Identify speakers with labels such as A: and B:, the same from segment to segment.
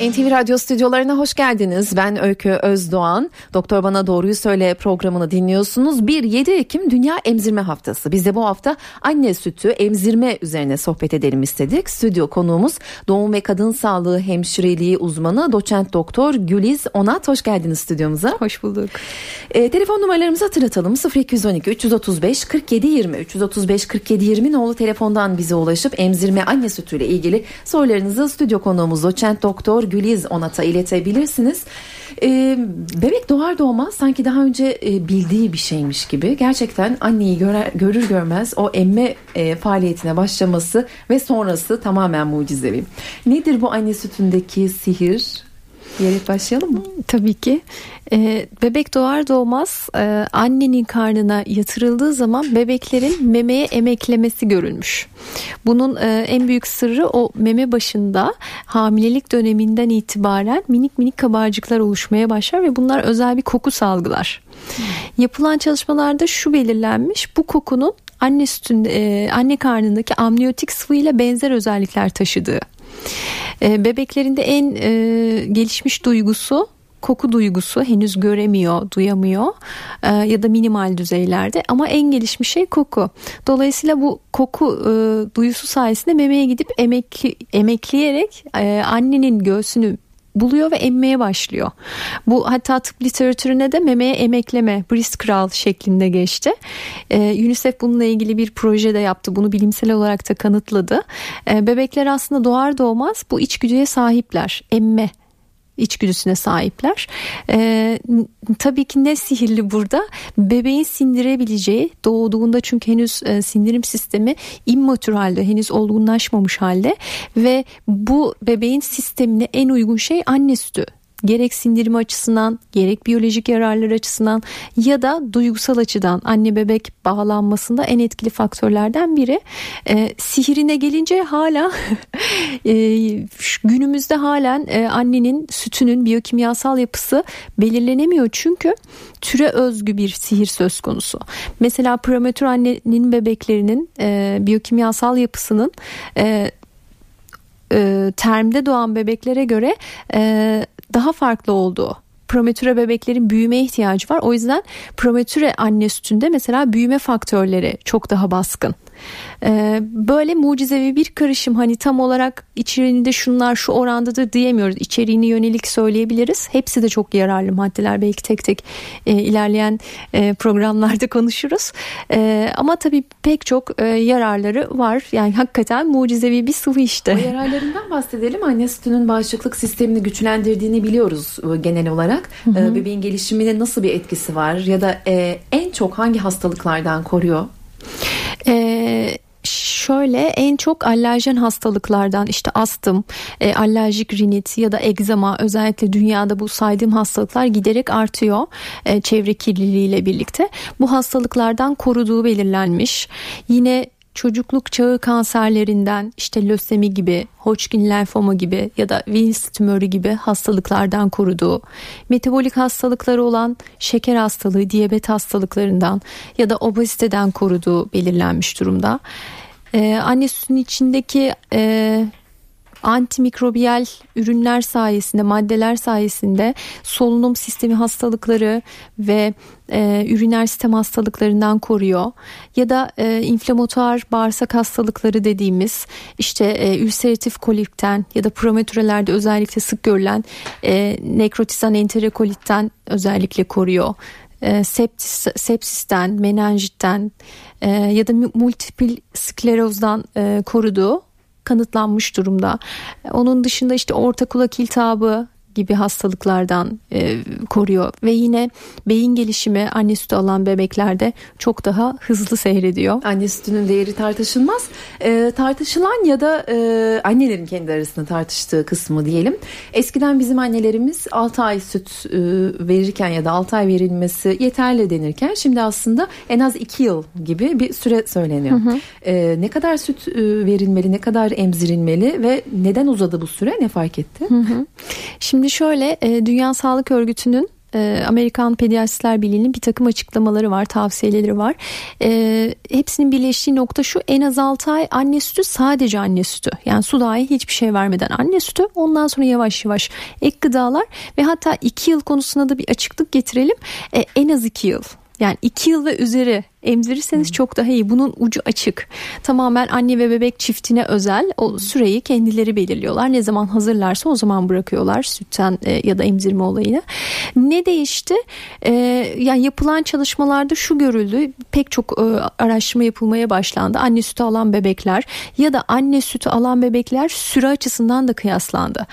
A: NTV Radyo stüdyolarına hoş geldiniz. Ben Öykü Özdoğan. Doktor Bana Doğruyu Söyle programını dinliyorsunuz. 1-7 Ekim Dünya Emzirme Haftası. Biz de bu hafta anne sütü emzirme üzerine sohbet edelim istedik. Stüdyo konuğumuz doğum ve kadın sağlığı hemşireliği uzmanı doçent doktor Güliz Onat. Hoş geldiniz stüdyomuza.
B: Hoş bulduk.
A: E, telefon numaralarımızı hatırlatalım. 0212 335 47 20 335 47 20 nolu telefondan bize ulaşıp emzirme anne sütüyle ilgili sorularınızı stüdyo konuğumuz doçent doktor Güliz Onat'a iletebilirsiniz. Ee, bebek doğar doğmaz sanki daha önce e, bildiği bir şeymiş gibi gerçekten anneyi görer, görür görmez o emme e, faaliyetine başlaması ve sonrası tamamen mucizevi. Nedir bu anne sütündeki sihir? Diyerek başlayalım mı?
B: Tabii ki. Ee, bebek doğar doğmaz e, annenin karnına yatırıldığı zaman bebeklerin memeye emeklemesi görülmüş. Bunun e, en büyük sırrı o meme başında hamilelik döneminden itibaren minik minik kabarcıklar oluşmaya başlar ve bunlar özel bir koku salgılar. Yapılan çalışmalarda şu belirlenmiş bu kokunun anne sütünde e, anne karnındaki amniyotik sıvıyla benzer özellikler taşıdığı. E, bebeklerinde en e, gelişmiş duygusu koku duygusu henüz göremiyor, duyamıyor e, ya da minimal düzeylerde ama en gelişmiş şey koku. Dolayısıyla bu koku e, duyusu sayesinde memeye gidip emekli, emekleyerek e, annenin göğsünü buluyor ve emmeye başlıyor. Bu hatta tıp literatürüne de memeye emekleme, breast kral şeklinde geçti. Ee, UNICEF bununla ilgili bir proje de yaptı. Bunu bilimsel olarak da kanıtladı. Ee, bebekler aslında doğar doğmaz bu içgüdüye sahipler. Emme içgüdüsüne sahipler. Ee, tabii ki ne sihirli burada? Bebeğin sindirebileceği doğduğunda çünkü henüz e, sindirim sistemi immatür halde henüz olgunlaşmamış halde ve bu bebeğin sistemine en uygun şey anne sütü gerek sindirim açısından gerek biyolojik yararlar açısından ya da duygusal açıdan anne bebek bağlanmasında en etkili faktörlerden biri. E, sihirine gelince hala e, günümüzde halen e, annenin sütünün biyokimyasal yapısı belirlenemiyor çünkü türe özgü bir sihir söz konusu. Mesela prematür annenin bebeklerinin e, biyokimyasal yapısının e, e, termde doğan bebeklere göre e, daha farklı olduğu prometüre bebeklerin büyüme ihtiyacı var. O yüzden prometüre anne sütünde mesela büyüme faktörleri çok daha baskın. Ee, böyle mucizevi bir karışım hani tam olarak içeriğinde şunlar şu orandadır diyemiyoruz. İçeriğini yönelik söyleyebiliriz. Hepsi de çok yararlı maddeler. Belki tek tek e, ilerleyen e, programlarda konuşuruz. E, ama tabii pek çok e, yararları var. Yani hakikaten mucizevi bir sıvı işte.
A: O yararlarından bahsedelim. Anne sütünün bağışıklık sistemini güçlendirdiğini biliyoruz genel olarak. Hı hı. Bebeğin gelişimine nasıl bir etkisi var ya da en çok hangi hastalıklardan koruyor?
B: Ee, şöyle en çok alerjen hastalıklardan işte astım, e, alerjik rinit ya da egzama özellikle dünyada bu saydığım hastalıklar giderek artıyor e, çevre kirliliğiyle birlikte. Bu hastalıklardan koruduğu belirlenmiş. Yine çocukluk çağı kanserlerinden işte lösemi gibi, Hodgkin lenfoma gibi ya da Wills tümörü gibi hastalıklardan koruduğu, metabolik hastalıkları olan şeker hastalığı, diyabet hastalıklarından ya da obeziteden koruduğu belirlenmiş durumda. Ee, anne sütünün içindeki e, antimikrobiyal ürünler sayesinde, maddeler sayesinde solunum sistemi hastalıkları ve e, üriner sistem hastalıklarından koruyor. Ya da e, inflamatuar bağırsak hastalıkları dediğimiz işte e, ülseratif kolitten ya da prometürelerde özellikle sık görülen e, nekrotizan enterokolitten özellikle koruyor e, septis, sepsisten, menenjitten e, ya da multiple sklerozdan e, koruduğu kanıtlanmış durumda. Onun dışında işte orta kulak iltihabı gibi hastalıklardan e, koruyor ve yine beyin gelişimi anne sütü alan bebeklerde çok daha hızlı seyrediyor.
A: Anne sütünün değeri tartışılmaz. E, tartışılan ya da e, annelerin kendi arasında tartıştığı kısmı diyelim. Eskiden bizim annelerimiz 6 ay süt e, verirken ya da 6 ay verilmesi yeterli denirken şimdi aslında en az 2 yıl gibi bir süre söyleniyor. Hı hı. E, ne kadar süt e, verilmeli, ne kadar emzirilmeli ve neden uzadı bu süre ne fark etti? Hı hı.
B: Şimdi Şimdi şöyle e, Dünya Sağlık Örgütü'nün e, Amerikan Pediatristler Birliği'nin bir takım açıklamaları var, tavsiyeleri var. E, hepsinin birleştiği nokta şu en az 6 ay anne sütü sadece anne sütü. Yani su dahi hiçbir şey vermeden anne sütü ondan sonra yavaş yavaş ek gıdalar ve hatta 2 yıl konusuna da bir açıklık getirelim. E, en az 2 yıl yani 2 yıl ve üzeri emzirirseniz hmm. çok daha iyi. Bunun ucu açık. Tamamen anne ve bebek çiftine özel o süreyi kendileri belirliyorlar. Ne zaman hazırlarsa o zaman bırakıyorlar sütten e, ya da emzirme olayını. Ne değişti? E, yani yapılan çalışmalarda şu görüldü. Pek çok e, araştırma yapılmaya başlandı. Anne sütü alan bebekler ya da anne sütü alan bebekler süre açısından da kıyaslandı.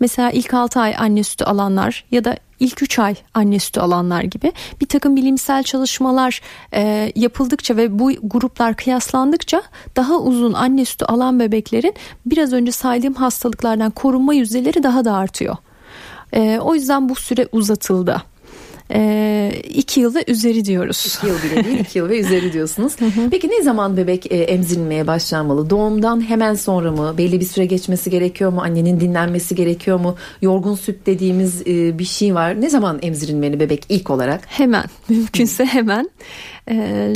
B: Mesela ilk 6 ay anne sütü alanlar ya da ilk 3 ay anne sütü alanlar gibi bir takım bilimsel çalışmalar e, yapıldıkça ve bu gruplar kıyaslandıkça daha uzun anne sütü alan bebeklerin biraz önce saydığım hastalıklardan korunma yüzdeleri daha da artıyor. E, o yüzden bu süre uzatıldı e, iki yıl ve üzeri diyoruz.
A: İki yıl bile değil iki yıl ve üzeri diyorsunuz. Peki ne zaman bebek e, emzirilmeye başlanmalı? Doğumdan hemen sonra mı? Belli bir süre geçmesi gerekiyor mu? Annenin dinlenmesi gerekiyor mu? Yorgun süt dediğimiz e, bir şey var. Ne zaman emzirilmeli bebek ilk olarak?
B: Hemen mümkünse hemen. Ee,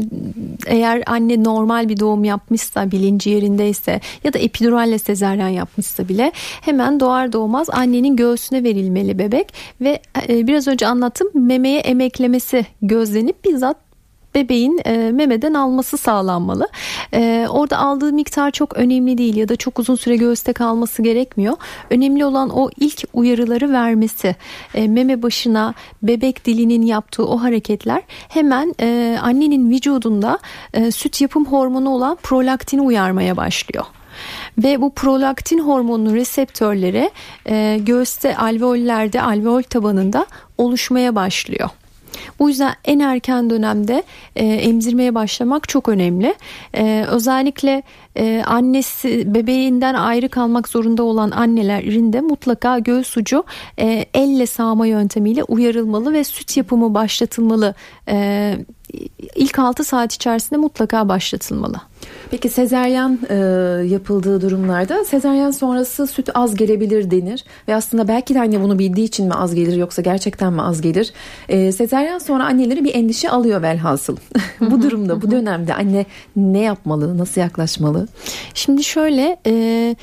B: eğer anne normal bir doğum yapmışsa bilinci yerindeyse ya da epiduralle sezaryen yapmışsa bile hemen doğar doğmaz annenin göğsüne verilmeli bebek ve e, biraz önce anlattım memeye emeklemesi gözlenip bizzat bebeğin e, memeden alması sağlanmalı. E, orada aldığı miktar çok önemli değil ya da çok uzun süre göğüste kalması gerekmiyor. Önemli olan o ilk uyarıları vermesi. E, meme başına bebek dilinin yaptığı o hareketler hemen e, annenin vücudunda e, süt yapım hormonu olan prolaktini uyarmaya başlıyor ve bu prolaktin hormonunun reseptörleri e, göğüste alveollerde alveol tabanında oluşmaya başlıyor. Bu yüzden en erken dönemde e, emzirmeye başlamak çok önemli. E, özellikle e, annesi bebeğinden ayrı kalmak zorunda olan annelerin de mutlaka göğüs ucu e, elle sağma yöntemiyle uyarılmalı ve süt yapımı başlatılmalı. E, ilk 6 saat içerisinde mutlaka başlatılmalı.
A: Peki sezeryan e, yapıldığı durumlarda sezeryan sonrası süt az gelebilir denir ve aslında belki de anne bunu bildiği için mi az gelir yoksa gerçekten mi az gelir? E, sezeryan sonra anneleri bir endişe alıyor velhasıl. bu durumda bu dönemde anne ne yapmalı nasıl yaklaşmalı?
B: Şimdi şöyle e,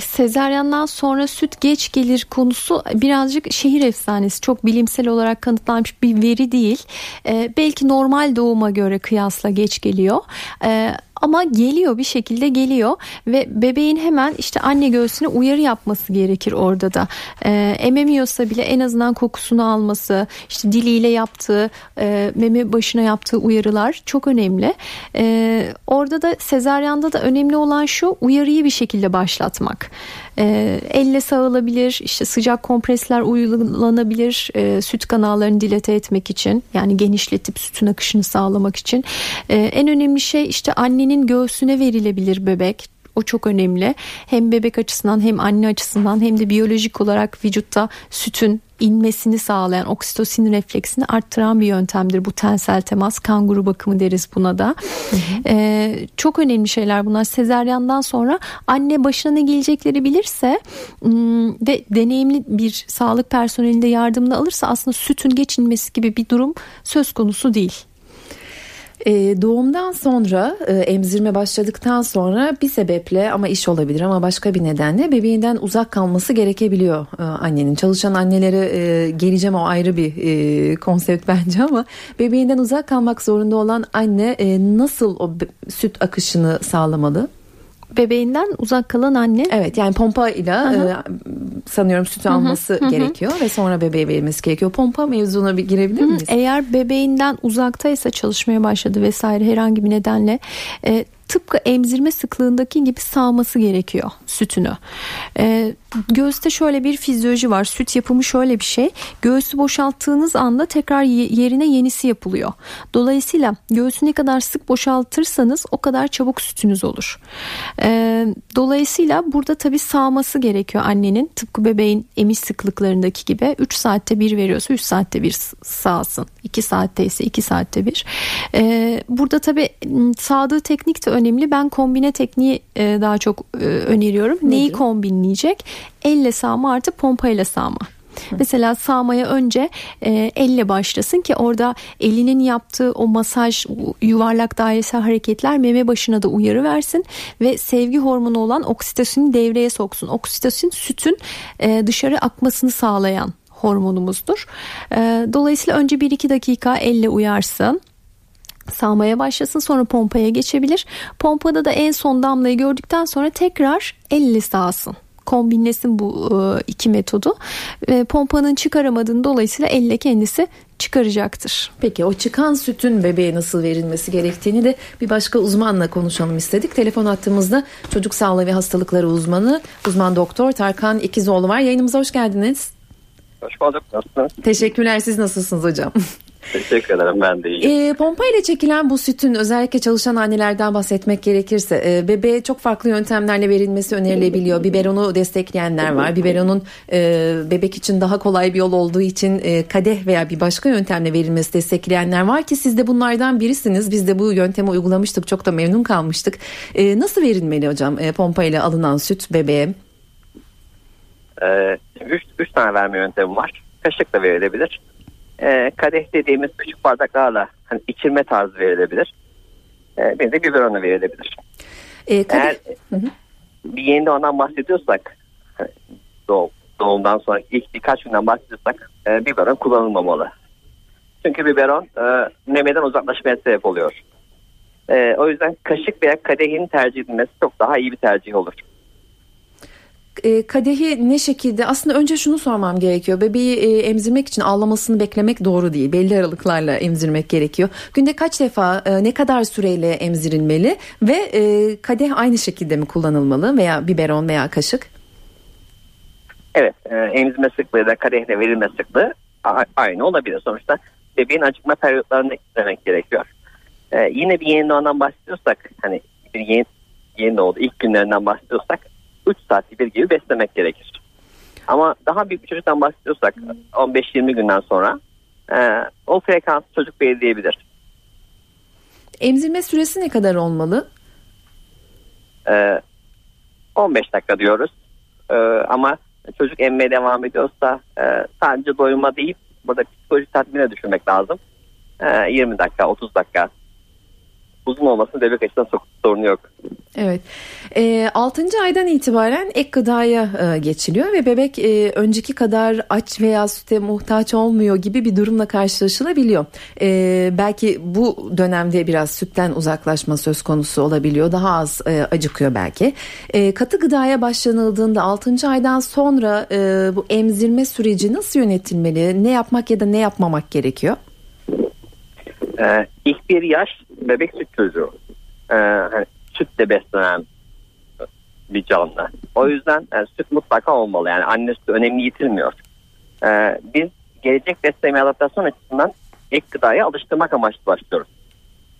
B: sezeryandan sonra süt geç gelir konusu birazcık şehir efsanesi çok bilimsel olarak kanıtlanmış bir veri değil. E, belki normal doğuma göre kıyasla geç geliyor. E, ama geliyor bir şekilde geliyor ve bebeğin hemen işte anne göğsüne uyarı yapması gerekir orada da. E, ememiyorsa bile en azından kokusunu alması, işte diliyle yaptığı, e, meme başına yaptığı uyarılar çok önemli. E, orada da sezaryanda da önemli olan şu uyarıyı bir şekilde başlatmak. E, elle sağılabilir, işte sıcak kompresler uygulanabilir e, süt kanallarını dilete etmek için yani genişletip sütün akışını sağlamak için. E, en önemli şey işte annenin göğsüne verilebilir bebek o çok önemli. Hem bebek açısından hem anne açısından hem de biyolojik olarak vücutta sütün inmesini sağlayan oksitosin refleksini arttıran bir yöntemdir bu tensel temas kanguru bakımı deriz buna da hı hı. Ee, çok önemli şeyler bunlar sezeryandan sonra anne başına ne gelecekleri bilirse ve deneyimli bir sağlık personelinde yardımını alırsa aslında sütün geçinmesi gibi bir durum söz konusu değil.
A: E, doğumdan sonra e, emzirme başladıktan sonra bir sebeple ama iş olabilir ama başka bir nedenle bebeğinden uzak kalması gerekebiliyor e, annenin. Çalışan annelere e, geleceğim o ayrı bir e, konsept bence ama bebeğinden uzak kalmak zorunda olan anne e, nasıl o süt akışını sağlamalı?
B: Bebeğinden uzak kalan anne.
A: Evet yani pompa ile e, sanıyorum süt alması hı hı. gerekiyor ve sonra bebeğe verilmesi gerekiyor. Pompa mevzuna bir girebilir miyiz?
B: Eğer bebeğinden uzaktaysa çalışmaya başladı vesaire herhangi bir nedenle e, tıpkı emzirme sıklığındaki gibi sağması gerekiyor sütünü. E, göğüste şöyle bir fizyoloji var. Süt yapımı şöyle bir şey. Göğsü boşalttığınız anda tekrar yerine yenisi yapılıyor. Dolayısıyla göğsü ne kadar sık boşaltırsanız o kadar çabuk sütünüz olur. E, dolayısıyla burada tabii sağması gerekiyor annenin. Tıpkı bebeğin emiş sıklıklarındaki gibi 3 saatte bir veriyorsa 3 saatte bir sağsın. 2 saatte ise 2 saatte bir. E, burada tabii sağdığı teknik de önemli. Ben kombine tekniği daha çok öneriyorum. Neyi kombinleyecek? Elle sağma artı pompayla sağma. Mesela sağmaya önce e, elle başlasın ki orada elinin yaptığı o masaj yuvarlak dairesel hareketler meme başına da uyarı versin ve sevgi hormonu olan oksitosini devreye soksun. Oksitosin sütün e, dışarı akmasını sağlayan hormonumuzdur. E, dolayısıyla önce 1-2 dakika elle uyarsın sağmaya başlasın sonra pompaya geçebilir. Pompada da en son damlayı gördükten sonra tekrar elle sağsın kombinlesin bu e, iki metodu. E, pompanın çıkaramadığını dolayısıyla elle kendisi çıkaracaktır.
A: Peki o çıkan sütün bebeğe nasıl verilmesi gerektiğini de bir başka uzmanla konuşalım istedik. Telefon attığımızda çocuk sağlığı ve hastalıkları uzmanı uzman doktor Tarkan İkizoğlu var. Yayınımıza hoş geldiniz.
C: Hoş bulduk. Nasılsınız?
A: Teşekkürler. Siz nasılsınız hocam?
C: Teşekkür ederim ben de iyiyim.
A: E, pompa ile çekilen bu sütün özellikle çalışan annelerden bahsetmek gerekirse e, bebeğe çok farklı yöntemlerle verilmesi önerilebiliyor. Biberonu destekleyenler var. Biberonun e, bebek için daha kolay bir yol olduğu için e, kadeh veya bir başka yöntemle verilmesi destekleyenler var ki siz de bunlardan birisiniz. Biz de bu yöntemi uygulamıştık. Çok da memnun kalmıştık. E, nasıl verilmeli hocam e, pompa ile alınan süt bebeğe?
C: Ee, üç, üç tane verme yöntemi var. Kaşık da verilebilir e, kadeh dediğimiz küçük bardaklarla hani içirme tarzı verilebilir. E, bir de biberonu verilebilir. E, kadeh... Eğer hı hı. bir yeni doğandan bahsediyorsak hani doğum, doğumdan sonra ilk birkaç günden bahsediyorsak e, biberon kullanılmamalı. Çünkü biberon e, memeden uzaklaşmaya sebep oluyor. E, o yüzden kaşık veya kadehin tercih edilmesi çok daha iyi bir tercih olur
A: kadehi ne şekilde aslında önce şunu sormam gerekiyor. Bebeği e, emzirmek için ağlamasını beklemek doğru değil. Belli aralıklarla emzirmek gerekiyor. Günde kaç defa e, ne kadar süreyle emzirilmeli ve e, kadeh aynı şekilde mi kullanılmalı veya biberon veya kaşık?
C: Evet e, emzirme sıklığı da kadehle verilme sıklığı aynı olabilir. Sonuçta bebeğin acıkma periyotlarını izlemek gerekiyor. E, yine bir yeni doğandan bahsediyorsak hani bir yeni, yeni doğdu ilk günlerinden bahsediyorsak 3 saatli bir gibi beslemek gerekir. Ama daha büyük bir çocuktan bahsediyorsak 15-20 günden sonra e, o frekans çocuk belirleyebilir.
A: Emzirme süresi ne kadar olmalı?
C: E, 15 dakika diyoruz. E, ama çocuk emmeye devam ediyorsa e, sadece doyuma değil burada psikolojik tatmine düşünmek lazım. E, 20 dakika 30 dakika uzun olmasının bebek açısından çok sorunu yok.
A: Evet. E, 6. aydan itibaren ek gıdaya e, geçiliyor ve bebek e, önceki kadar aç veya süte muhtaç olmuyor gibi bir durumla karşılaşılabiliyor. E, belki bu dönemde biraz sütten uzaklaşma söz konusu olabiliyor. Daha az e, acıkıyor belki. E, katı gıdaya başlanıldığında 6. aydan sonra e, bu emzirme süreci nasıl yönetilmeli? Ne yapmak ya da ne yapmamak gerekiyor?
C: Ee, ilk bir yaş bebek süt çocuğu. Ee, hani sütle beslenen bir canlı. O yüzden e, süt mutlaka olmalı. Yani anne sütü önemli yitilmiyor. Ee, biz gelecek besleme adaptasyon açısından ek gıdaya alıştırmak amaçlı başlıyoruz.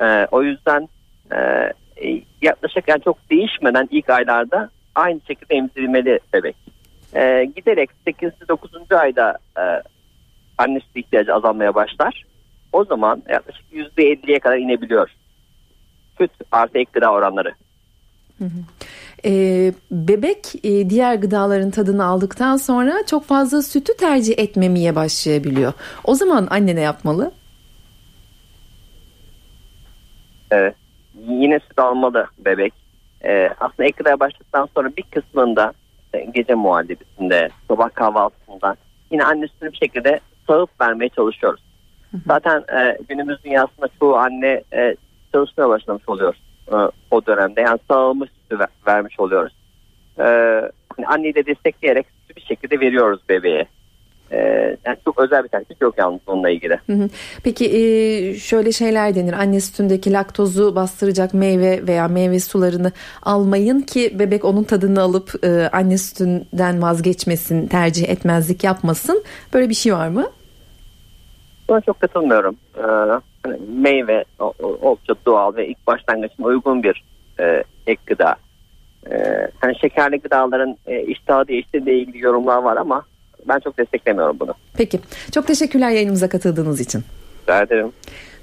C: Ee, o yüzden e, yaklaşık yani çok değişmeden ilk aylarda aynı şekilde emzirilmeli bebek. Ee, giderek 8. 9. ayda e, anne sütü ihtiyacı azalmaya başlar. O zaman yaklaşık %50'ye kadar inebiliyor süt artı ek gıda oranları.
A: Hı ee, bebek e, diğer gıdaların tadını aldıktan sonra çok fazla sütü tercih etmemeye başlayabiliyor. O zaman anne ne yapmalı?
C: Evet, yine süt almalı bebek. Ee, aslında ek gıdaya başladıktan sonra bir kısmında e, gece muhallebisinde, sabah kahvaltısında yine anne sütünü bir şekilde sağıp vermeye çalışıyoruz. Zaten e, günümüz dünyasında çoğu anne e, çalışmaya başlamış oluyor e, o dönemde. Yani sağlamış sütü vermiş oluyoruz. E, hani anneyi de destekleyerek sütü bir şekilde veriyoruz bebeğe. E, yani çok özel bir taktik yok yalnız onunla ilgili.
A: Peki e, şöyle şeyler denir. Anne sütündeki laktozu bastıracak meyve veya meyve sularını almayın ki bebek onun tadını alıp e, anne sütünden vazgeçmesin, tercih etmezlik yapmasın. Böyle bir şey var mı?
C: Buna çok katılmıyorum. Ee, hani meyve oldukça doğal ve ilk başlangıçın uygun bir e, ek gıda. E, hani şekerli gıdaların e, iştahı değiştirdiği ilgili yorumlar var ama ben çok desteklemiyorum bunu.
A: Peki. Çok teşekkürler yayınımıza katıldığınız için.
C: Rica ederim.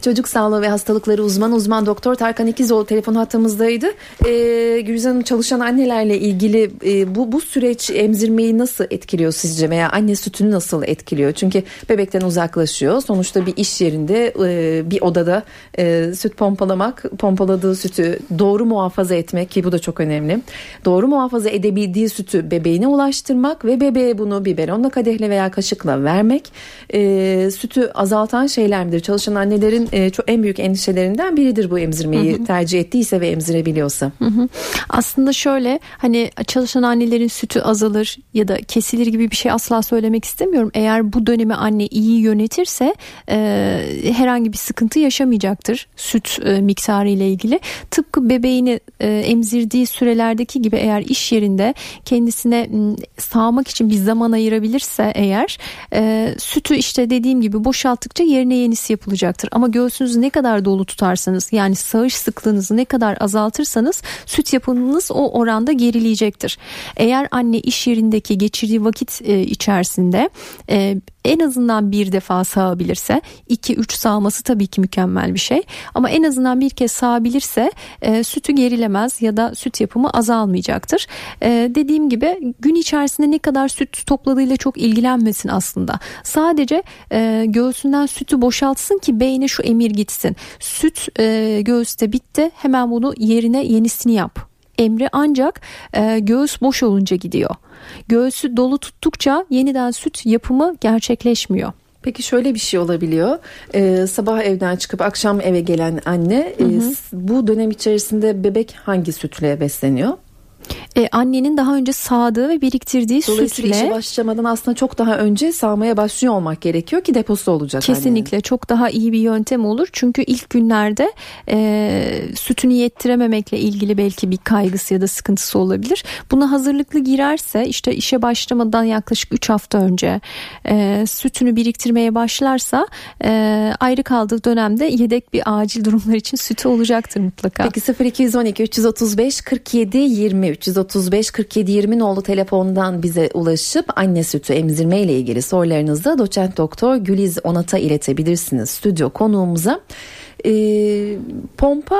A: Çocuk sağlığı ve hastalıkları uzman uzman doktor Tarkan İkizoğlu telefon hattımızdaydı. Ee, Hanım çalışan annelerle ilgili e, bu bu süreç emzirmeyi nasıl etkiliyor sizce veya anne sütünü nasıl etkiliyor? Çünkü bebekten uzaklaşıyor. Sonuçta bir iş yerinde e, bir odada e, süt pompalamak, pompaladığı sütü doğru muhafaza etmek ki bu da çok önemli. Doğru muhafaza edebildiği sütü bebeğine ulaştırmak ve bebeğe bunu biberonla kadehle veya kaşıkla vermek e, sütü azaltan şeyler midir? Çalışan annelerin e, çok en büyük endişelerinden biridir bu emzirmeyi hı hı. tercih ettiyse ve emzirebiliyorsa. Hı hı.
B: Aslında şöyle hani çalışan annelerin sütü azalır ya da kesilir gibi bir şey asla söylemek istemiyorum. Eğer bu dönemi anne iyi yönetirse e, herhangi bir sıkıntı yaşamayacaktır süt e, miktarı ile ilgili. Tıpkı bebeğini e, emzirdiği sürelerdeki gibi eğer iş yerinde kendisine sağmak için bir zaman ayırabilirse eğer e, sütü işte dediğim gibi boşalttıkça yerine yenisi yapılacaktır. Ama göğsünüzü ne kadar dolu tutarsanız yani sağış sıklığınızı ne kadar azaltırsanız süt yapımınız o oranda gerileyecektir. Eğer anne iş yerindeki geçirdiği vakit e, içerisinde e, en azından bir defa sağabilirse 2-3 sağması tabii ki mükemmel bir şey ama en azından bir kez sağabilirse e, sütü gerilemez ya da süt yapımı azalmayacaktır. E, dediğim gibi gün içerisinde ne kadar süt topladığıyla çok ilgilenmesin aslında. Sadece e, göğsünden sütü boşaltsın ki beyne şu emir gitsin. Süt e, göğüste bitti hemen bunu yerine yenisini yap emri ancak e, göğüs boş olunca gidiyor. Göğsü dolu tuttukça yeniden süt yapımı gerçekleşmiyor.
A: Peki şöyle bir şey olabiliyor. Ee, sabah evden çıkıp akşam eve gelen anne hı hı. E, bu dönem içerisinde bebek hangi sütle besleniyor?
B: E, annenin daha önce sağdığı ve biriktirdiği
A: Dolayısıyla
B: sütle.
A: işe başlamadan aslında çok daha önce sağmaya başlıyor olmak gerekiyor ki deposu olacak.
B: Kesinlikle
A: annenin.
B: çok daha iyi bir yöntem olur. Çünkü ilk günlerde e, sütünü yettirememekle ilgili belki bir kaygısı ya da sıkıntısı olabilir. Buna hazırlıklı girerse işte işe başlamadan yaklaşık 3 hafta önce e, sütünü biriktirmeye başlarsa e, ayrı kaldığı dönemde yedek bir acil durumlar için sütü olacaktır mutlaka.
A: Peki 0212 335 47 20 335 47 20 nolu telefondan bize ulaşıp anne sütü emzirme ile ilgili sorularınızı doçent doktor Güliz Onat'a iletebilirsiniz stüdyo konuğumuza. E, pompa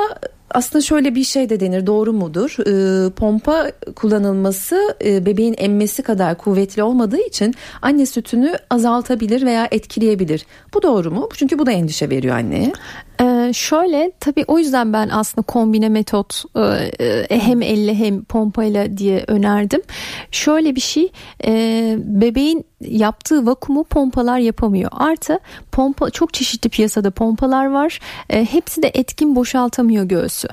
A: aslında şöyle bir şey de denir doğru mudur? E, pompa kullanılması e, bebeğin emmesi kadar kuvvetli olmadığı için anne sütünü azaltabilir veya etkileyebilir. Bu doğru mu? Çünkü bu da endişe veriyor anneye.
B: Ee, şöyle tabii o yüzden ben aslında kombine metot e, e, hem elle hem pompayla diye önerdim. Şöyle bir şey e, bebeğin yaptığı vakumu pompalar yapamıyor. Artı pompa çok çeşitli piyasada pompalar var. E, hepsi de etkin boşaltamıyor göğsü.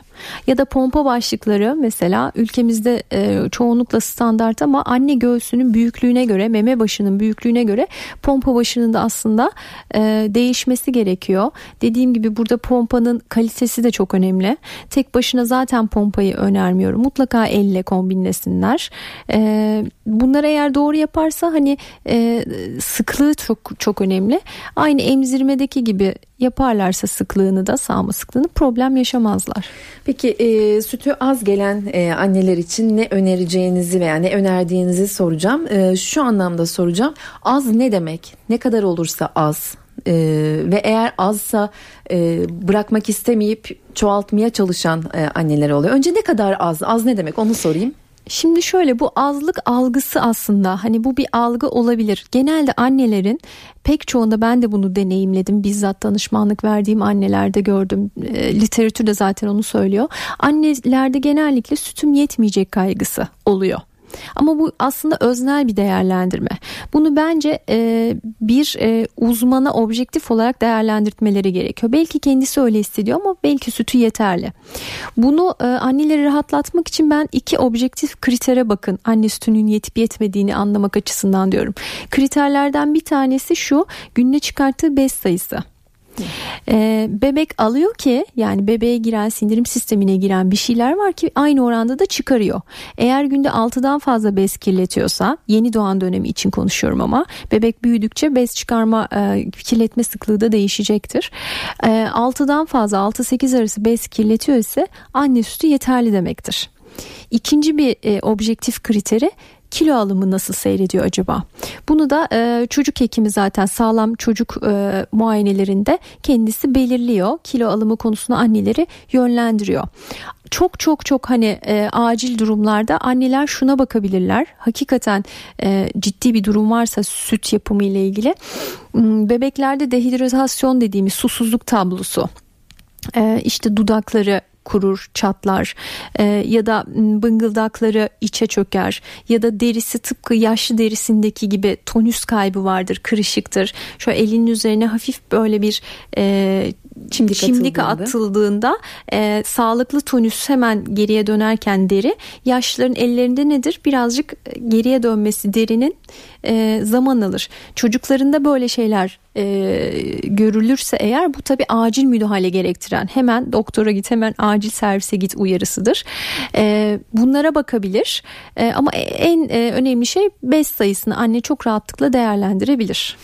B: Ya da pompa başlıkları mesela ülkemizde e, çoğunlukla standart ama anne göğsünün büyüklüğüne göre meme başının büyüklüğüne göre pompa başının da aslında e, değişmesi gerekiyor. Dediğim gibi burada pompanın kalitesi de çok önemli. Tek başına zaten pompayı önermiyorum. Mutlaka elle kombinlesinler. E, bunları eğer doğru yaparsa hani e, sıklığı çok çok önemli. Aynı emzirmedeki gibi yaparlarsa sıklığını da sağma sıklığını problem yaşamazlar.
A: Peki e, sütü az gelen e, anneler için ne önereceğinizi veya ne önerdiğinizi soracağım. E, şu anlamda soracağım. Az ne demek? Ne kadar olursa az? Ee, ve eğer azsa e, bırakmak istemeyip çoğaltmaya çalışan e, anneler oluyor. Önce ne kadar az? Az ne demek? Onu sorayım.
B: Şimdi şöyle bu azlık algısı aslında hani bu bir algı olabilir. Genelde annelerin pek çoğunda ben de bunu deneyimledim. Bizzat danışmanlık verdiğim annelerde gördüm. E, literatür de zaten onu söylüyor. Annelerde genellikle sütüm yetmeyecek kaygısı oluyor. Ama bu aslında öznel bir değerlendirme. Bunu bence e, bir e, uzmana objektif olarak değerlendirmeleri gerekiyor. Belki kendisi öyle hissediyor ama belki sütü yeterli. Bunu e, anneleri rahatlatmak için ben iki objektif kritere bakın. Anne sütünün yetip yetmediğini anlamak açısından diyorum. Kriterlerden bir tanesi şu günde çıkarttığı bez sayısı. Ee, bebek alıyor ki yani bebeğe giren sindirim sistemine giren bir şeyler var ki aynı oranda da çıkarıyor. Eğer günde 6'dan fazla bez kirletiyorsa yeni doğan dönemi için konuşuyorum ama bebek büyüdükçe bez çıkarma e, kirletme sıklığı da değişecektir. E, 6'dan fazla 6-8 arası bez kirletiyor ise anne sütü yeterli demektir. İkinci bir e, objektif kriteri kilo alımı nasıl seyrediyor acaba? Bunu da e, çocuk hekimi zaten sağlam çocuk e, muayenelerinde kendisi belirliyor. Kilo alımı konusunda anneleri yönlendiriyor çok çok çok hani e, acil durumlarda anneler şuna bakabilirler. Hakikaten e, ciddi bir durum varsa süt yapımı ile ilgili hmm, bebeklerde dehidratasyon dediğimiz susuzluk tablosu e, işte dudakları kurur, çatlar e, ya da bıngıldakları içe çöker ya da derisi tıpkı yaşlı derisindeki gibi tonüs kaybı vardır, kırışıktır. Şu elinin üzerine hafif böyle bir e, çimdik, çimdik atıldığında, atıldığında e, sağlıklı tonüs hemen geriye dönerken deri yaşlıların ellerinde nedir? Birazcık geriye dönmesi derinin e, zaman alır. Çocuklarında böyle şeyler e, görülürse eğer bu tabi acil müdahale gerektiren hemen doktora git hemen acil servise git uyarısıdır. E, bunlara bakabilir e, ama en e, önemli şey bez sayısını anne çok rahatlıkla değerlendirebilir.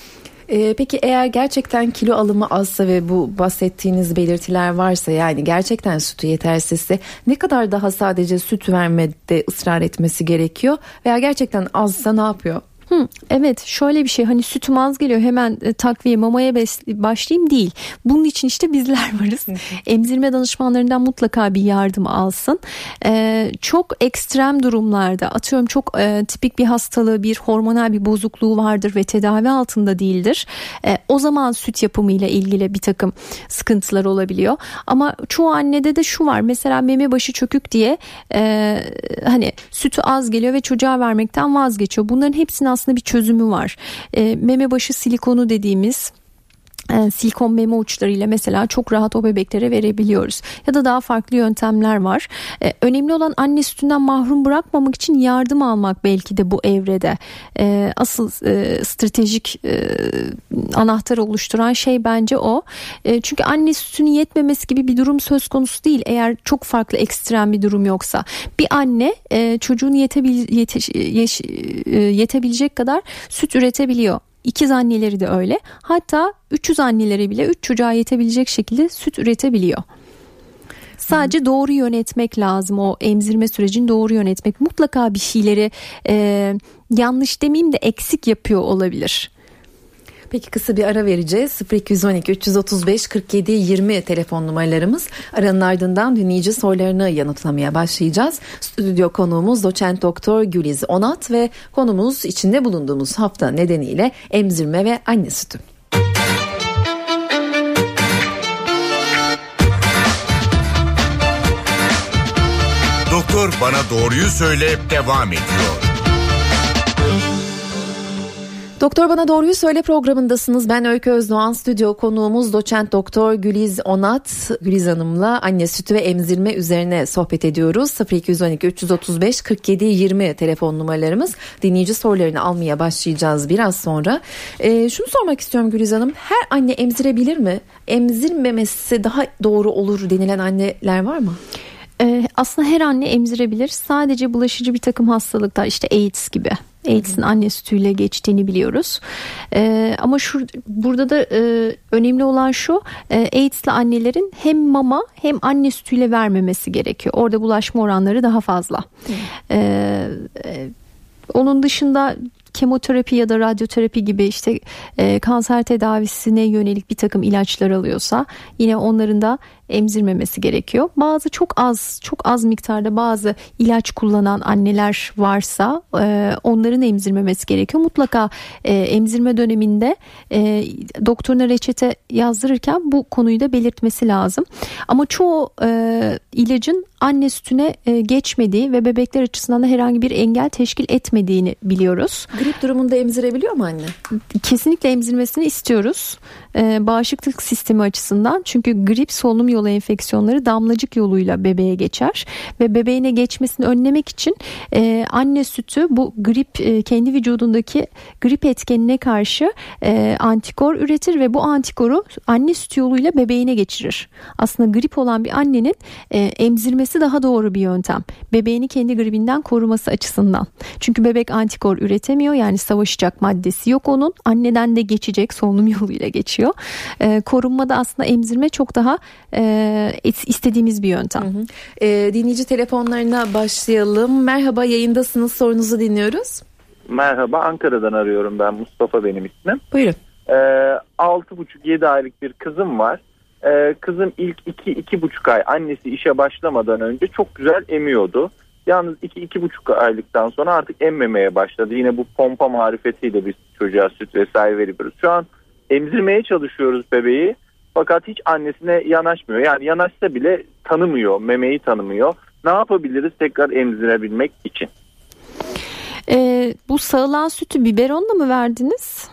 A: Ee, peki eğer gerçekten kilo alımı azsa ve bu bahsettiğiniz belirtiler varsa yani gerçekten sütü yetersizse ne kadar daha sadece süt vermede ısrar etmesi gerekiyor veya gerçekten azsa ne yapıyor?
B: Hı, evet şöyle bir şey hani sütüm az geliyor hemen e, takviye mamaya başlayayım değil. Bunun için işte bizler varız. Emzirme danışmanlarından mutlaka bir yardım alsın. Ee, çok ekstrem durumlarda atıyorum çok e, tipik bir hastalığı bir hormonal bir bozukluğu vardır ve tedavi altında değildir. E, o zaman süt yapımıyla ilgili bir takım sıkıntılar olabiliyor. Ama çoğu annede de şu var mesela meme başı çökük diye e, hani sütü az geliyor ve çocuğa vermekten vazgeçiyor. Bunların hepsini aslında bir çözümü var. E, meme başı silikonu dediğimiz silikon meme uçlarıyla mesela çok rahat o bebeklere verebiliyoruz. Ya da daha farklı yöntemler var. Ee, önemli olan anne sütünden mahrum bırakmamak için yardım almak belki de bu evrede. Ee, asıl e, stratejik e, anahtarı oluşturan şey bence o. E, çünkü anne sütünün yetmemesi gibi bir durum söz konusu değil. Eğer çok farklı ekstrem bir durum yoksa. Bir anne e, çocuğun yetebil, yete, yeş, e, yetebilecek kadar süt üretebiliyor. İkiz anneleri de öyle. Hatta 300 anneleri bile 3 çocuğa yetebilecek şekilde süt üretebiliyor. Sadece doğru yönetmek lazım o emzirme sürecini doğru yönetmek. Mutlaka bir şeyleri e, yanlış demeyeyim de eksik yapıyor olabilir.
A: Peki kısa bir ara vereceğiz. 0212 335 47 20 telefon numaralarımız. Aranın ardından dinleyici sorularını yanıtlamaya başlayacağız. Stüdyo konuğumuz doçent doktor Güliz Onat ve konumuz içinde bulunduğumuz hafta nedeniyle emzirme ve anne sütü.
D: Doktor bana doğruyu söyle devam ediyor.
A: Doktor Bana Doğruyu Söyle programındasınız. Ben Öykü Özdoğan, stüdyo konuğumuz doçent doktor Güliz Onat. Güliz Hanım'la anne sütü ve emzirme üzerine sohbet ediyoruz. 0212 335 47 20 telefon numaralarımız. Dinleyici sorularını almaya başlayacağız biraz sonra. Ee, şunu sormak istiyorum Güliz Hanım. Her anne emzirebilir mi? Emzirmemesi daha doğru olur denilen anneler var mı?
B: Ee, aslında her anne emzirebilir. Sadece bulaşıcı bir takım hastalıklar işte AIDS gibi AIDS'in anne sütüyle geçtiğini biliyoruz. Ee, ama şu burada da e, önemli olan şu e, AIDS'li annelerin hem mama hem anne sütüyle vermemesi gerekiyor. Orada bulaşma oranları daha fazla. Ee, e, onun dışında kemoterapi ya da radyoterapi gibi işte e, kanser tedavisine yönelik bir takım ilaçlar alıyorsa yine onların da emzirmemesi gerekiyor. Bazı çok az çok az miktarda bazı ilaç kullanan anneler varsa e, onların emzirmemesi gerekiyor. Mutlaka e, emzirme döneminde e, doktoruna reçete yazdırırken bu konuyu da belirtmesi lazım. Ama çoğu e, ilacın anne sütüne e, geçmediği ve bebekler açısından da herhangi bir engel teşkil etmediğini biliyoruz.
A: Grip durumunda emzirebiliyor mu anne?
B: Kesinlikle emzirmesini istiyoruz. E, bağışıklık sistemi açısından çünkü grip solunum yolu enfeksiyonları damlacık yoluyla bebeğe geçer ve bebeğine geçmesini önlemek için e, anne sütü bu grip e, kendi vücudundaki grip etkenine karşı e, antikor üretir ve bu antikoru anne sütü yoluyla bebeğine geçirir. Aslında grip olan bir annenin e, emzirmesi daha doğru bir yöntem. Bebeğini kendi gribinden koruması açısından. Çünkü bebek antikor üretemiyor yani savaşacak maddesi yok onun. Anneden de geçecek solunum yoluyla geçiyor çalışıyor. E, korunmada aslında emzirme çok daha e, istediğimiz bir yöntem. Hı hı.
A: E, dinleyici telefonlarına başlayalım. Merhaba yayındasınız sorunuzu dinliyoruz.
E: Merhaba Ankara'dan arıyorum ben Mustafa benim ismim.
A: Buyurun.
E: Ee, 6,5-7 aylık bir kızım var. Ee, kızım ilk 2-2,5 ay annesi işe başlamadan önce çok güzel emiyordu. Yalnız 2-2,5 aylıktan sonra artık emmemeye başladı. Yine bu pompa marifetiyle biz çocuğa süt vesaire veriyoruz. Şu an emzirmeye çalışıyoruz bebeği. Fakat hiç annesine yanaşmıyor. Yani yanaşsa bile tanımıyor, memeyi tanımıyor. Ne yapabiliriz tekrar emzirebilmek için?
B: Ee, bu sağılan sütü biberonla mı verdiniz?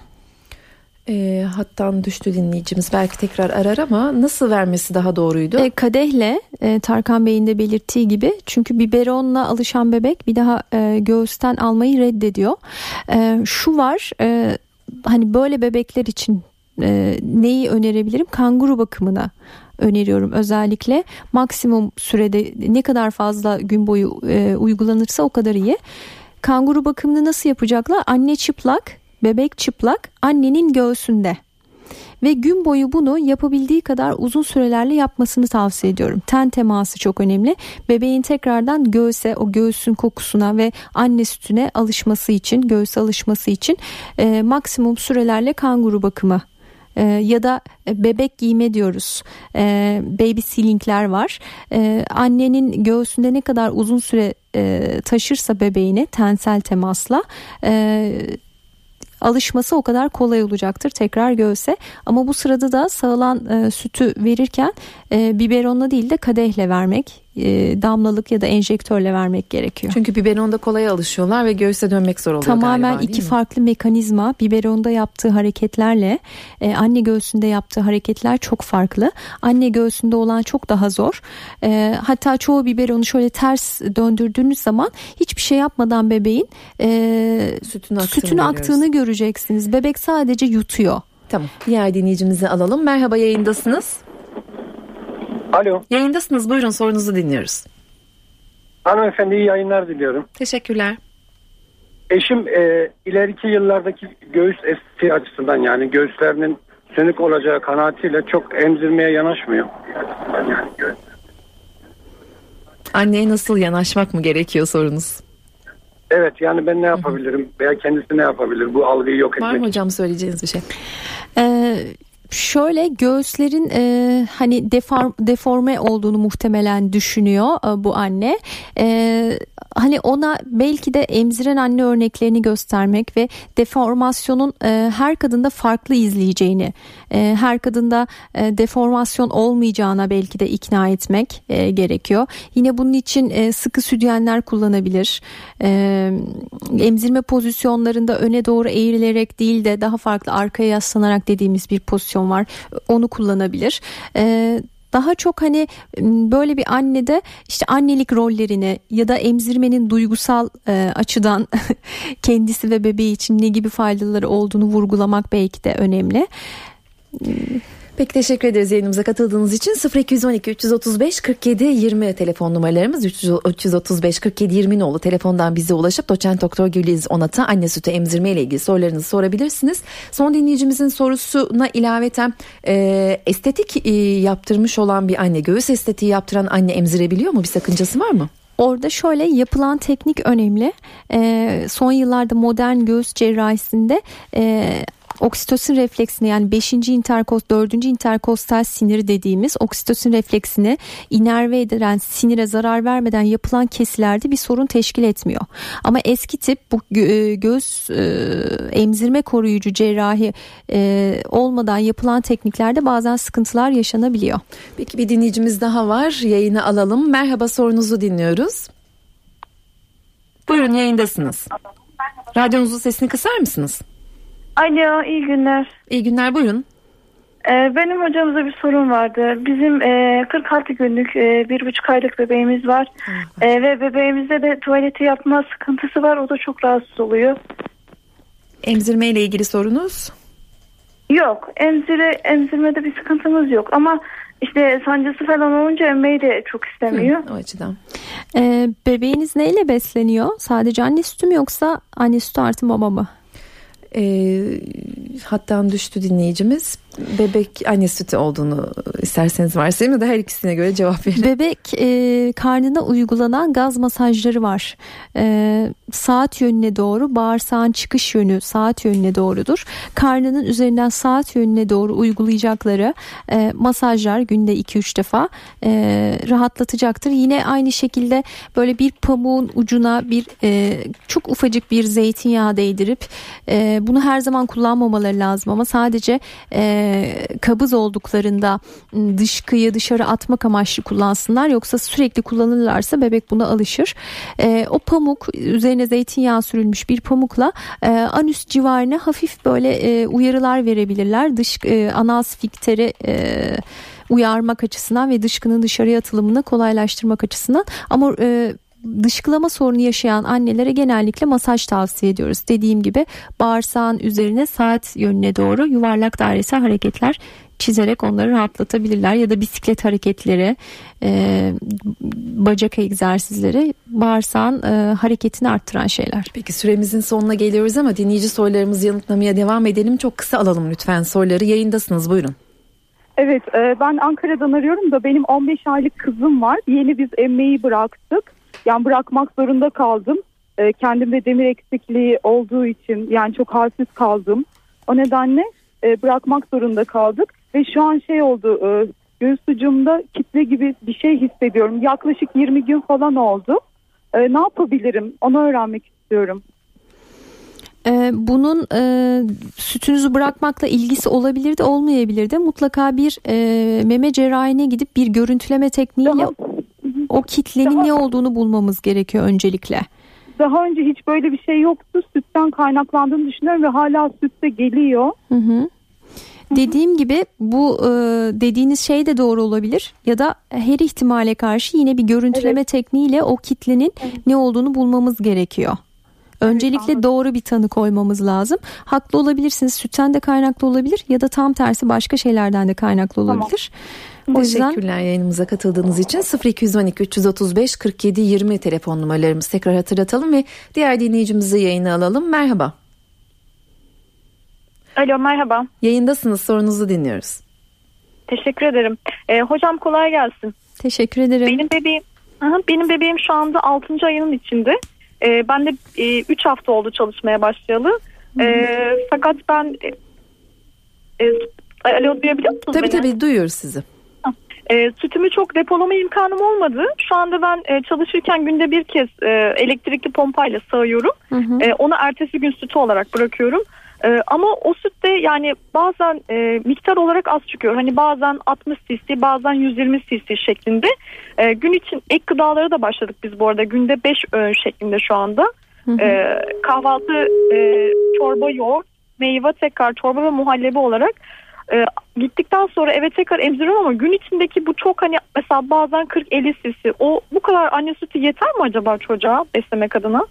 A: E, hattan düştü dinleyicimiz belki tekrar arar ama nasıl vermesi daha doğruydu?
B: E, kadehle e, Tarkan Bey'in de belirttiği gibi çünkü biberonla alışan bebek bir daha e, göğüsten almayı reddediyor. E, şu var e, hani böyle bebekler için e, neyi önerebilirim? Kanguru bakımına öneriyorum özellikle maksimum sürede ne kadar fazla gün boyu e, uygulanırsa o kadar iyi. Kanguru bakımını nasıl yapacaklar? Anne çıplak bebek çıplak annenin göğsünde ve gün boyu bunu yapabildiği kadar uzun sürelerle yapmasını tavsiye ediyorum. Ten teması çok önemli. Bebeğin tekrardan göğse, o göğsün kokusuna ve anne sütüne alışması için, göğse alışması için e, maksimum sürelerle kanguru bakımı e, ya da bebek giyme diyoruz. E, baby sealingler var. E, annenin göğsünde ne kadar uzun süre e, taşırsa bebeğini tensel temasla e, alışması o kadar kolay olacaktır tekrar göğse. Ama bu sırada da sağılan e, sütü verirken e, biberonla değil de kadehle vermek e, damlalık ya da enjektörle vermek gerekiyor.
A: Çünkü biberonda kolay alışıyorlar ve göğüse dönmek zor oluyor
B: Tamamen
A: galiba,
B: iki farklı mekanizma. Biberonda yaptığı hareketlerle e, anne göğsünde yaptığı hareketler çok farklı. Anne göğsünde olan çok daha zor. E, hatta çoğu biberonu şöyle ters döndürdüğünüz zaman hiçbir şey yapmadan bebeğin e, sütün aktığını, sütün aktığını göreceksiniz. Bebek sadece yutuyor.
A: Tamam. Diğer dinleyicimizi alalım. Merhaba yayındasınız.
F: Alo.
A: Yayındasınız. Buyurun sorunuzu dinliyoruz.
F: Hanımefendi iyi yayınlar diliyorum.
A: Teşekkürler.
F: Eşim e, ileriki yıllardaki göğüs estetiği açısından yani göğüslerinin sönük olacağı kanaatiyle çok emzirmeye yanaşmıyor. Yani
A: Anneye nasıl yanaşmak mı gerekiyor sorunuz?
F: Evet yani ben ne yapabilirim veya kendisi ne yapabilir bu algıyı yok etmek.
A: Var mı hocam söyleyeceğiniz bir şey?
B: Ee, Şöyle göğüslerin e, hani deform, deforme olduğunu muhtemelen düşünüyor e, bu anne. E, hani ona belki de emziren anne örneklerini göstermek ve deformasyonun e, her kadında farklı izleyeceğini, e, her kadında e, deformasyon olmayacağına belki de ikna etmek e, gerekiyor. Yine bunun için e, sıkı sütyenler kullanabilir. E, emzirme pozisyonlarında öne doğru eğrilerek değil de daha farklı arkaya yaslanarak dediğimiz bir pozisyon var. Onu kullanabilir. E, daha çok hani böyle bir annede işte annelik rollerini ya da emzirmenin duygusal e, açıdan kendisi ve bebeği için ne gibi faydaları olduğunu vurgulamak belki de önemli.
A: Peki teşekkür ederiz yayınımıza katıldığınız için 0212 335 47 20 telefon numaralarımız 335 47 20 nolu telefondan bize ulaşıp doçent doktor Güliz Onat'a anne sütü emzirme ile ilgili sorularınızı sorabilirsiniz. Son dinleyicimizin sorusuna ilaveten e, estetik e, yaptırmış olan bir anne göğüs estetiği yaptıran anne emzirebiliyor mu bir sakıncası var mı?
B: Orada şöyle yapılan teknik önemli. E, son yıllarda modern göğüs cerrahisinde e, oksitosin refleksini yani 5. interkost 4. interkostal sinir dediğimiz oksitosin refleksini inerve edilen sinire zarar vermeden yapılan kesilerde bir sorun teşkil etmiyor. Ama eski tip bu gö- göğüs e, emzirme koruyucu cerrahi e, olmadan yapılan tekniklerde bazen sıkıntılar yaşanabiliyor.
A: Peki bir dinleyicimiz daha var. Yayını alalım. Merhaba sorunuzu dinliyoruz. Buyurun yayındasınız. Radyonuzun sesini kısar mısınız?
G: Alo iyi günler.
A: İyi günler buyurun.
G: Ee, benim hocamıza bir sorun vardı. Bizim e, 46 günlük e, bir buçuk aylık bebeğimiz var. E, ve bebeğimizde de tuvaleti yapma sıkıntısı var. O da çok rahatsız oluyor.
A: Emzirme ile ilgili sorunuz?
G: Yok. Emzire, emzirmede bir sıkıntımız yok. Ama işte sancısı falan olunca emmeyi de çok istemiyor.
A: Hı, o açıdan.
B: Ee, bebeğiniz neyle besleniyor? Sadece anne sütü mü yoksa anne sütü artı mama mı?
A: E, hattan düştü dinleyicimiz. Bebek anne sütü olduğunu isterseniz varsayayım ya da her ikisine göre cevap verin.
B: Bebek e, karnına uygulanan gaz masajları var. E, saat yönüne doğru bağırsağın çıkış yönü saat yönüne doğrudur. Karnının üzerinden saat yönüne doğru uygulayacakları e, masajlar günde 2-3 defa e, rahatlatacaktır. Yine aynı şekilde böyle bir pamuğun ucuna bir e, çok ufacık bir zeytinyağı değdirip e, bunu her zaman kullanmamaları lazım ama sadece e, kabız olduklarında dışkıyı dışarı atmak amaçlı kullansınlar yoksa sürekli kullanırlarsa bebek buna alışır. E, o pamuk üzerine zeytinyağı sürülmüş bir pamukla e, anüs civarına hafif böyle e, uyarılar verebilirler. Dış e, anal sfikteri e, uyarmak açısından ve dışkının dışarıya atılımını kolaylaştırmak açısından ama e, dışkılama sorunu yaşayan annelere genellikle masaj tavsiye ediyoruz. Dediğim gibi bağırsağın üzerine saat yönüne doğru yuvarlak dairesel hareketler çizerek onları rahatlatabilirler ya da bisiklet hareketleri, e, bacak egzersizleri bağırsağın e, hareketini arttıran şeyler.
A: Peki süremizin sonuna geliyoruz ama dinleyici sorularımızı yanıtlamaya devam edelim. Çok kısa alalım lütfen soruları. Yayındasınız buyurun.
H: Evet e, ben Ankara'dan arıyorum da benim 15 aylık kızım var. Yeni biz emmeyi bıraktık. Yani bırakmak zorunda kaldım. E, kendimde demir eksikliği olduğu için yani çok halsiz kaldım. O nedenle e, bırakmak zorunda kaldık. Ve şu an şey oldu e, göğüs ucumda kitle gibi bir şey hissediyorum. Yaklaşık 20 gün falan oldu. E, ne yapabilirim onu öğrenmek istiyorum.
B: Ee, bunun e, sütünüzü bırakmakla ilgisi olabilir de olmayabilir de mutlaka bir e, meme cerrahine gidip bir görüntüleme tekniğiyle o kitlenin
H: Daha-
B: ne olduğunu bulmamız gerekiyor öncelikle.
H: daha önce hiç böyle bir şey yoktu. Sütten kaynaklandığını düşünüyorum ve hala sütte geliyor.
B: Hı hı. Dediğim gibi bu e, dediğiniz şey de doğru olabilir ya da her ihtimale karşı yine bir görüntüleme tekniğiyle o kitlenin ne olduğunu bulmamız gerekiyor. Öncelikle
H: anladım.
B: doğru bir tanı koymamız lazım. Haklı olabilirsiniz. Sütten de kaynaklı olabilir ya da tam tersi başka şeylerden de kaynaklı olabilir. O yüzden
A: Teşekkürler yayınımıza katıldığınız için 0212 335 47 20 telefon numaralarımızı tekrar hatırlatalım ve diğer dinleyicimizi yayına alalım. Merhaba.
G: Alo merhaba.
A: Yayındasınız sorunuzu dinliyoruz.
G: Teşekkür ederim. Ee, hocam kolay gelsin.
B: teşekkür ederim.
G: Benim bebeğim Aha, benim bebeğim şu anda 6. ayının içinde. Ee, ben de 3 hafta oldu çalışmaya başlayalı. Ee, fakat ben e, e, alo duyabiliyor musunuz
A: Tabii
G: beni?
A: tabii duyuyoruz sizi.
G: E, sütümü çok depolama imkanım olmadı. Şu anda ben e, çalışırken günde bir kez e, elektrikli pompayla sağıyorum.
B: Hı hı.
G: E, onu ertesi gün sütü olarak bırakıyorum. E, ama o sütte yani bazen e, miktar olarak az çıkıyor. Hani bazen 60 cc bazen 120 cc şeklinde. E, gün için ek gıdalara da başladık biz bu arada. Günde 5 öğün şeklinde şu anda.
B: Hı hı.
G: E, kahvaltı e, çorba yoğurt, meyve tekrar çorba ve muhallebi olarak e, gittikten sonra eve tekrar emziriyorum ama gün içindeki bu çok hani mesela bazen 40-50 cc o bu kadar anne sütü yeter mi acaba çocuğa beslemek adına?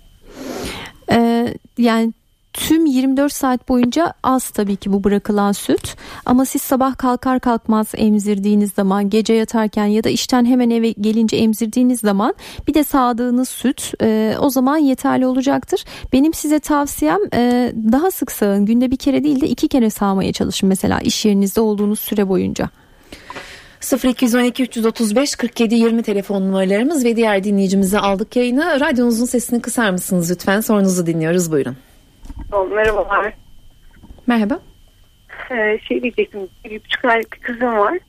B: Ee, yani tüm 24 saat boyunca az tabii ki bu bırakılan süt ama siz sabah kalkar kalkmaz emzirdiğiniz zaman gece yatarken ya da işten hemen eve gelince emzirdiğiniz zaman bir de sağdığınız süt e, o zaman yeterli olacaktır. Benim size tavsiyem e, daha sık sağın günde bir kere değil de iki kere sağmaya çalışın mesela iş yerinizde olduğunuz süre boyunca.
A: 0212 335 47 20 telefon numaralarımız ve diğer dinleyicimizi aldık yayına. Radyonuzun sesini kısar mısınız lütfen? Sorunuzu dinliyoruz buyurun.
I: Merhabalar.
A: Merhaba.
I: Ee, şey diyecektim. Bir buçuk aylık kızım var.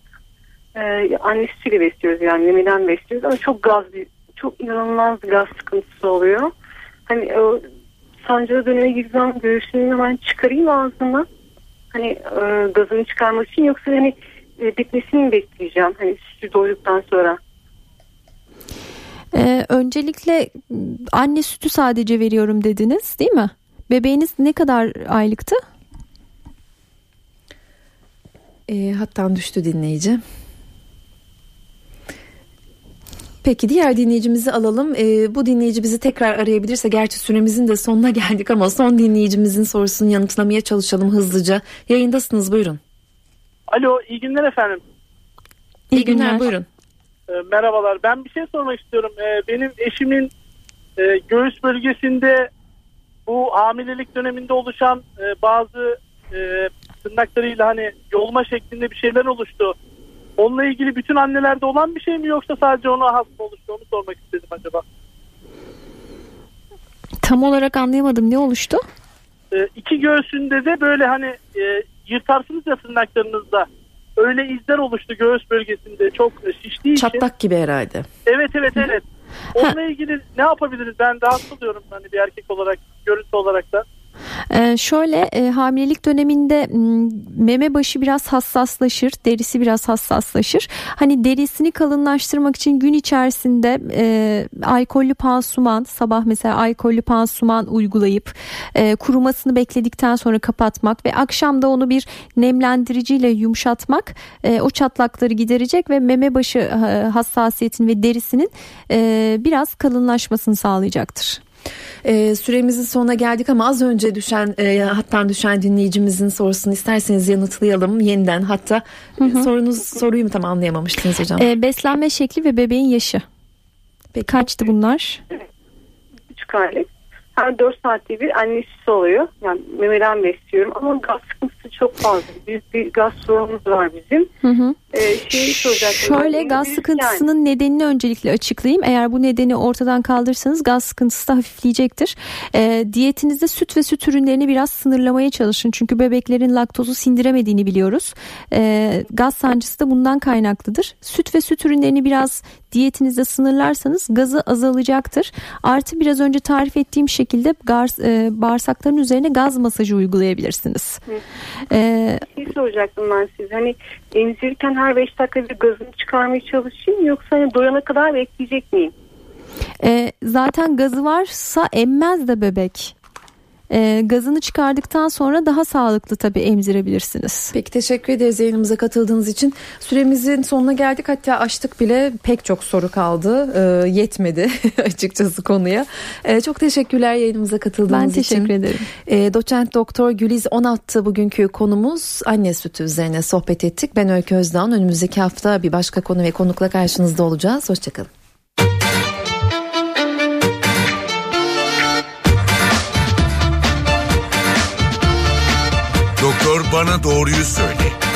I: Ee, annesiyle besliyoruz yani memeden besliyoruz ama çok gaz çok inanılmaz gaz sıkıntısı oluyor. Hani o sancılı döneme girdiğim göğsünü hemen çıkarayım ağzından. Hani e, gazını çıkarmak için yoksa hani e, bitmesini mi bekleyeceğim? Hani sütü doyduktan sonra.
B: Ee, öncelikle anne sütü sadece veriyorum dediniz değil mi? Bebeğiniz ne kadar aylıktı?
A: E, hattan düştü dinleyici. Peki diğer dinleyicimizi alalım. E, bu dinleyici bizi tekrar arayabilirse gerçi süremizin de sonuna geldik ama son dinleyicimizin sorusunu yanıtlamaya çalışalım hızlıca. Yayındasınız buyurun.
J: Alo iyi günler efendim.
A: İyi,
B: İyi
A: günler.
B: günler.
A: buyurun.
J: Ee, merhabalar ben bir şey sormak istiyorum. Ee, benim eşimin e, göğüs bölgesinde bu hamilelik döneminde oluşan e, bazı e, tırnaklarıyla hani yolma şeklinde bir şeyler oluştu. Onunla ilgili bütün annelerde olan bir şey mi yoksa sadece ona has mı oluştu onu sormak istedim acaba.
B: Tam olarak anlayamadım ne oluştu?
J: E, iki göğsünde de böyle hani e, yırtarsınız ya tırnaklarınızda. Öyle izler oluştu göğüs bölgesinde çok şiştiği için.
A: Çatlak gibi herhalde.
J: Evet evet evet. Onunla ilgili ne yapabiliriz? Ben rahatsız oluyorum hani bir erkek olarak, görüntü olarak da.
B: Ee, şöyle e, hamilelik döneminde meme başı biraz hassaslaşır, derisi biraz hassaslaşır. Hani derisini kalınlaştırmak için gün içerisinde e, alkollü pansuman, sabah mesela alkollü pansuman uygulayıp e, kurumasını bekledikten sonra kapatmak ve akşam da onu bir nemlendiriciyle yumuşatmak e, o çatlakları giderecek ve meme başı hassasiyetin ve derisinin e, biraz kalınlaşmasını sağlayacaktır.
A: E, süremizin sonuna geldik ama az önce düşen e, hattan düşen dinleyicimizin sorusunu isterseniz yanıtlayalım yeniden. Hatta hı hı. sorunuz soruyu mu tam anlayamamıştınız hocam?
B: E, beslenme şekli ve bebeğin yaşı. Peki. Kaçtı bunlar?
I: 3 aylık. Her 4 saatte bir annesi oluyor. Yani memeden besliyorum ama gaz sıkıntısı çok fazla. Büyük bir gaz sorunumuz var bizim.
B: Hı hı.
I: Ee,
B: Şöyle gaz sıkıntısının yani. nedenini öncelikle açıklayayım. Eğer bu nedeni ortadan kaldırırsanız gaz sıkıntısı da hafifleyecektir. E, diyetinizde süt ve süt ürünlerini biraz sınırlamaya çalışın. Çünkü bebeklerin laktozu sindiremediğini biliyoruz. E, gaz sancısı da bundan kaynaklıdır. Süt ve süt ürünlerini biraz diyetinizde sınırlarsanız gazı azalacaktır. Artı biraz önce tarif ettiğim şekilde gar, e, bağırsakların üzerine gaz masajı uygulayabilirsiniz.
I: Ee, bir şey soracaktım ben size. Hani emzirirken her 5 dakika bir gazını çıkarmaya çalışayım yoksa hani doyana kadar bekleyecek miyim?
B: E, zaten gazı varsa emmez de bebek e, gazını çıkardıktan sonra daha sağlıklı tabii emzirebilirsiniz.
A: Peki teşekkür ederiz yayınımıza katıldığınız için. Süremizin sonuna geldik hatta açtık bile pek çok soru kaldı. E, yetmedi açıkçası konuya. E, çok teşekkürler yayınımıza katıldığınız
B: için. Ben teşekkür
A: için.
B: ederim.
A: E, doçent doktor Güliz Onattı bugünkü konumuz anne sütü üzerine sohbet ettik. Ben Öykü Özdağ'ın önümüzdeki hafta bir başka konu ve konukla karşınızda olacağız. Hoşçakalın.
D: Bana doğruyu söyle.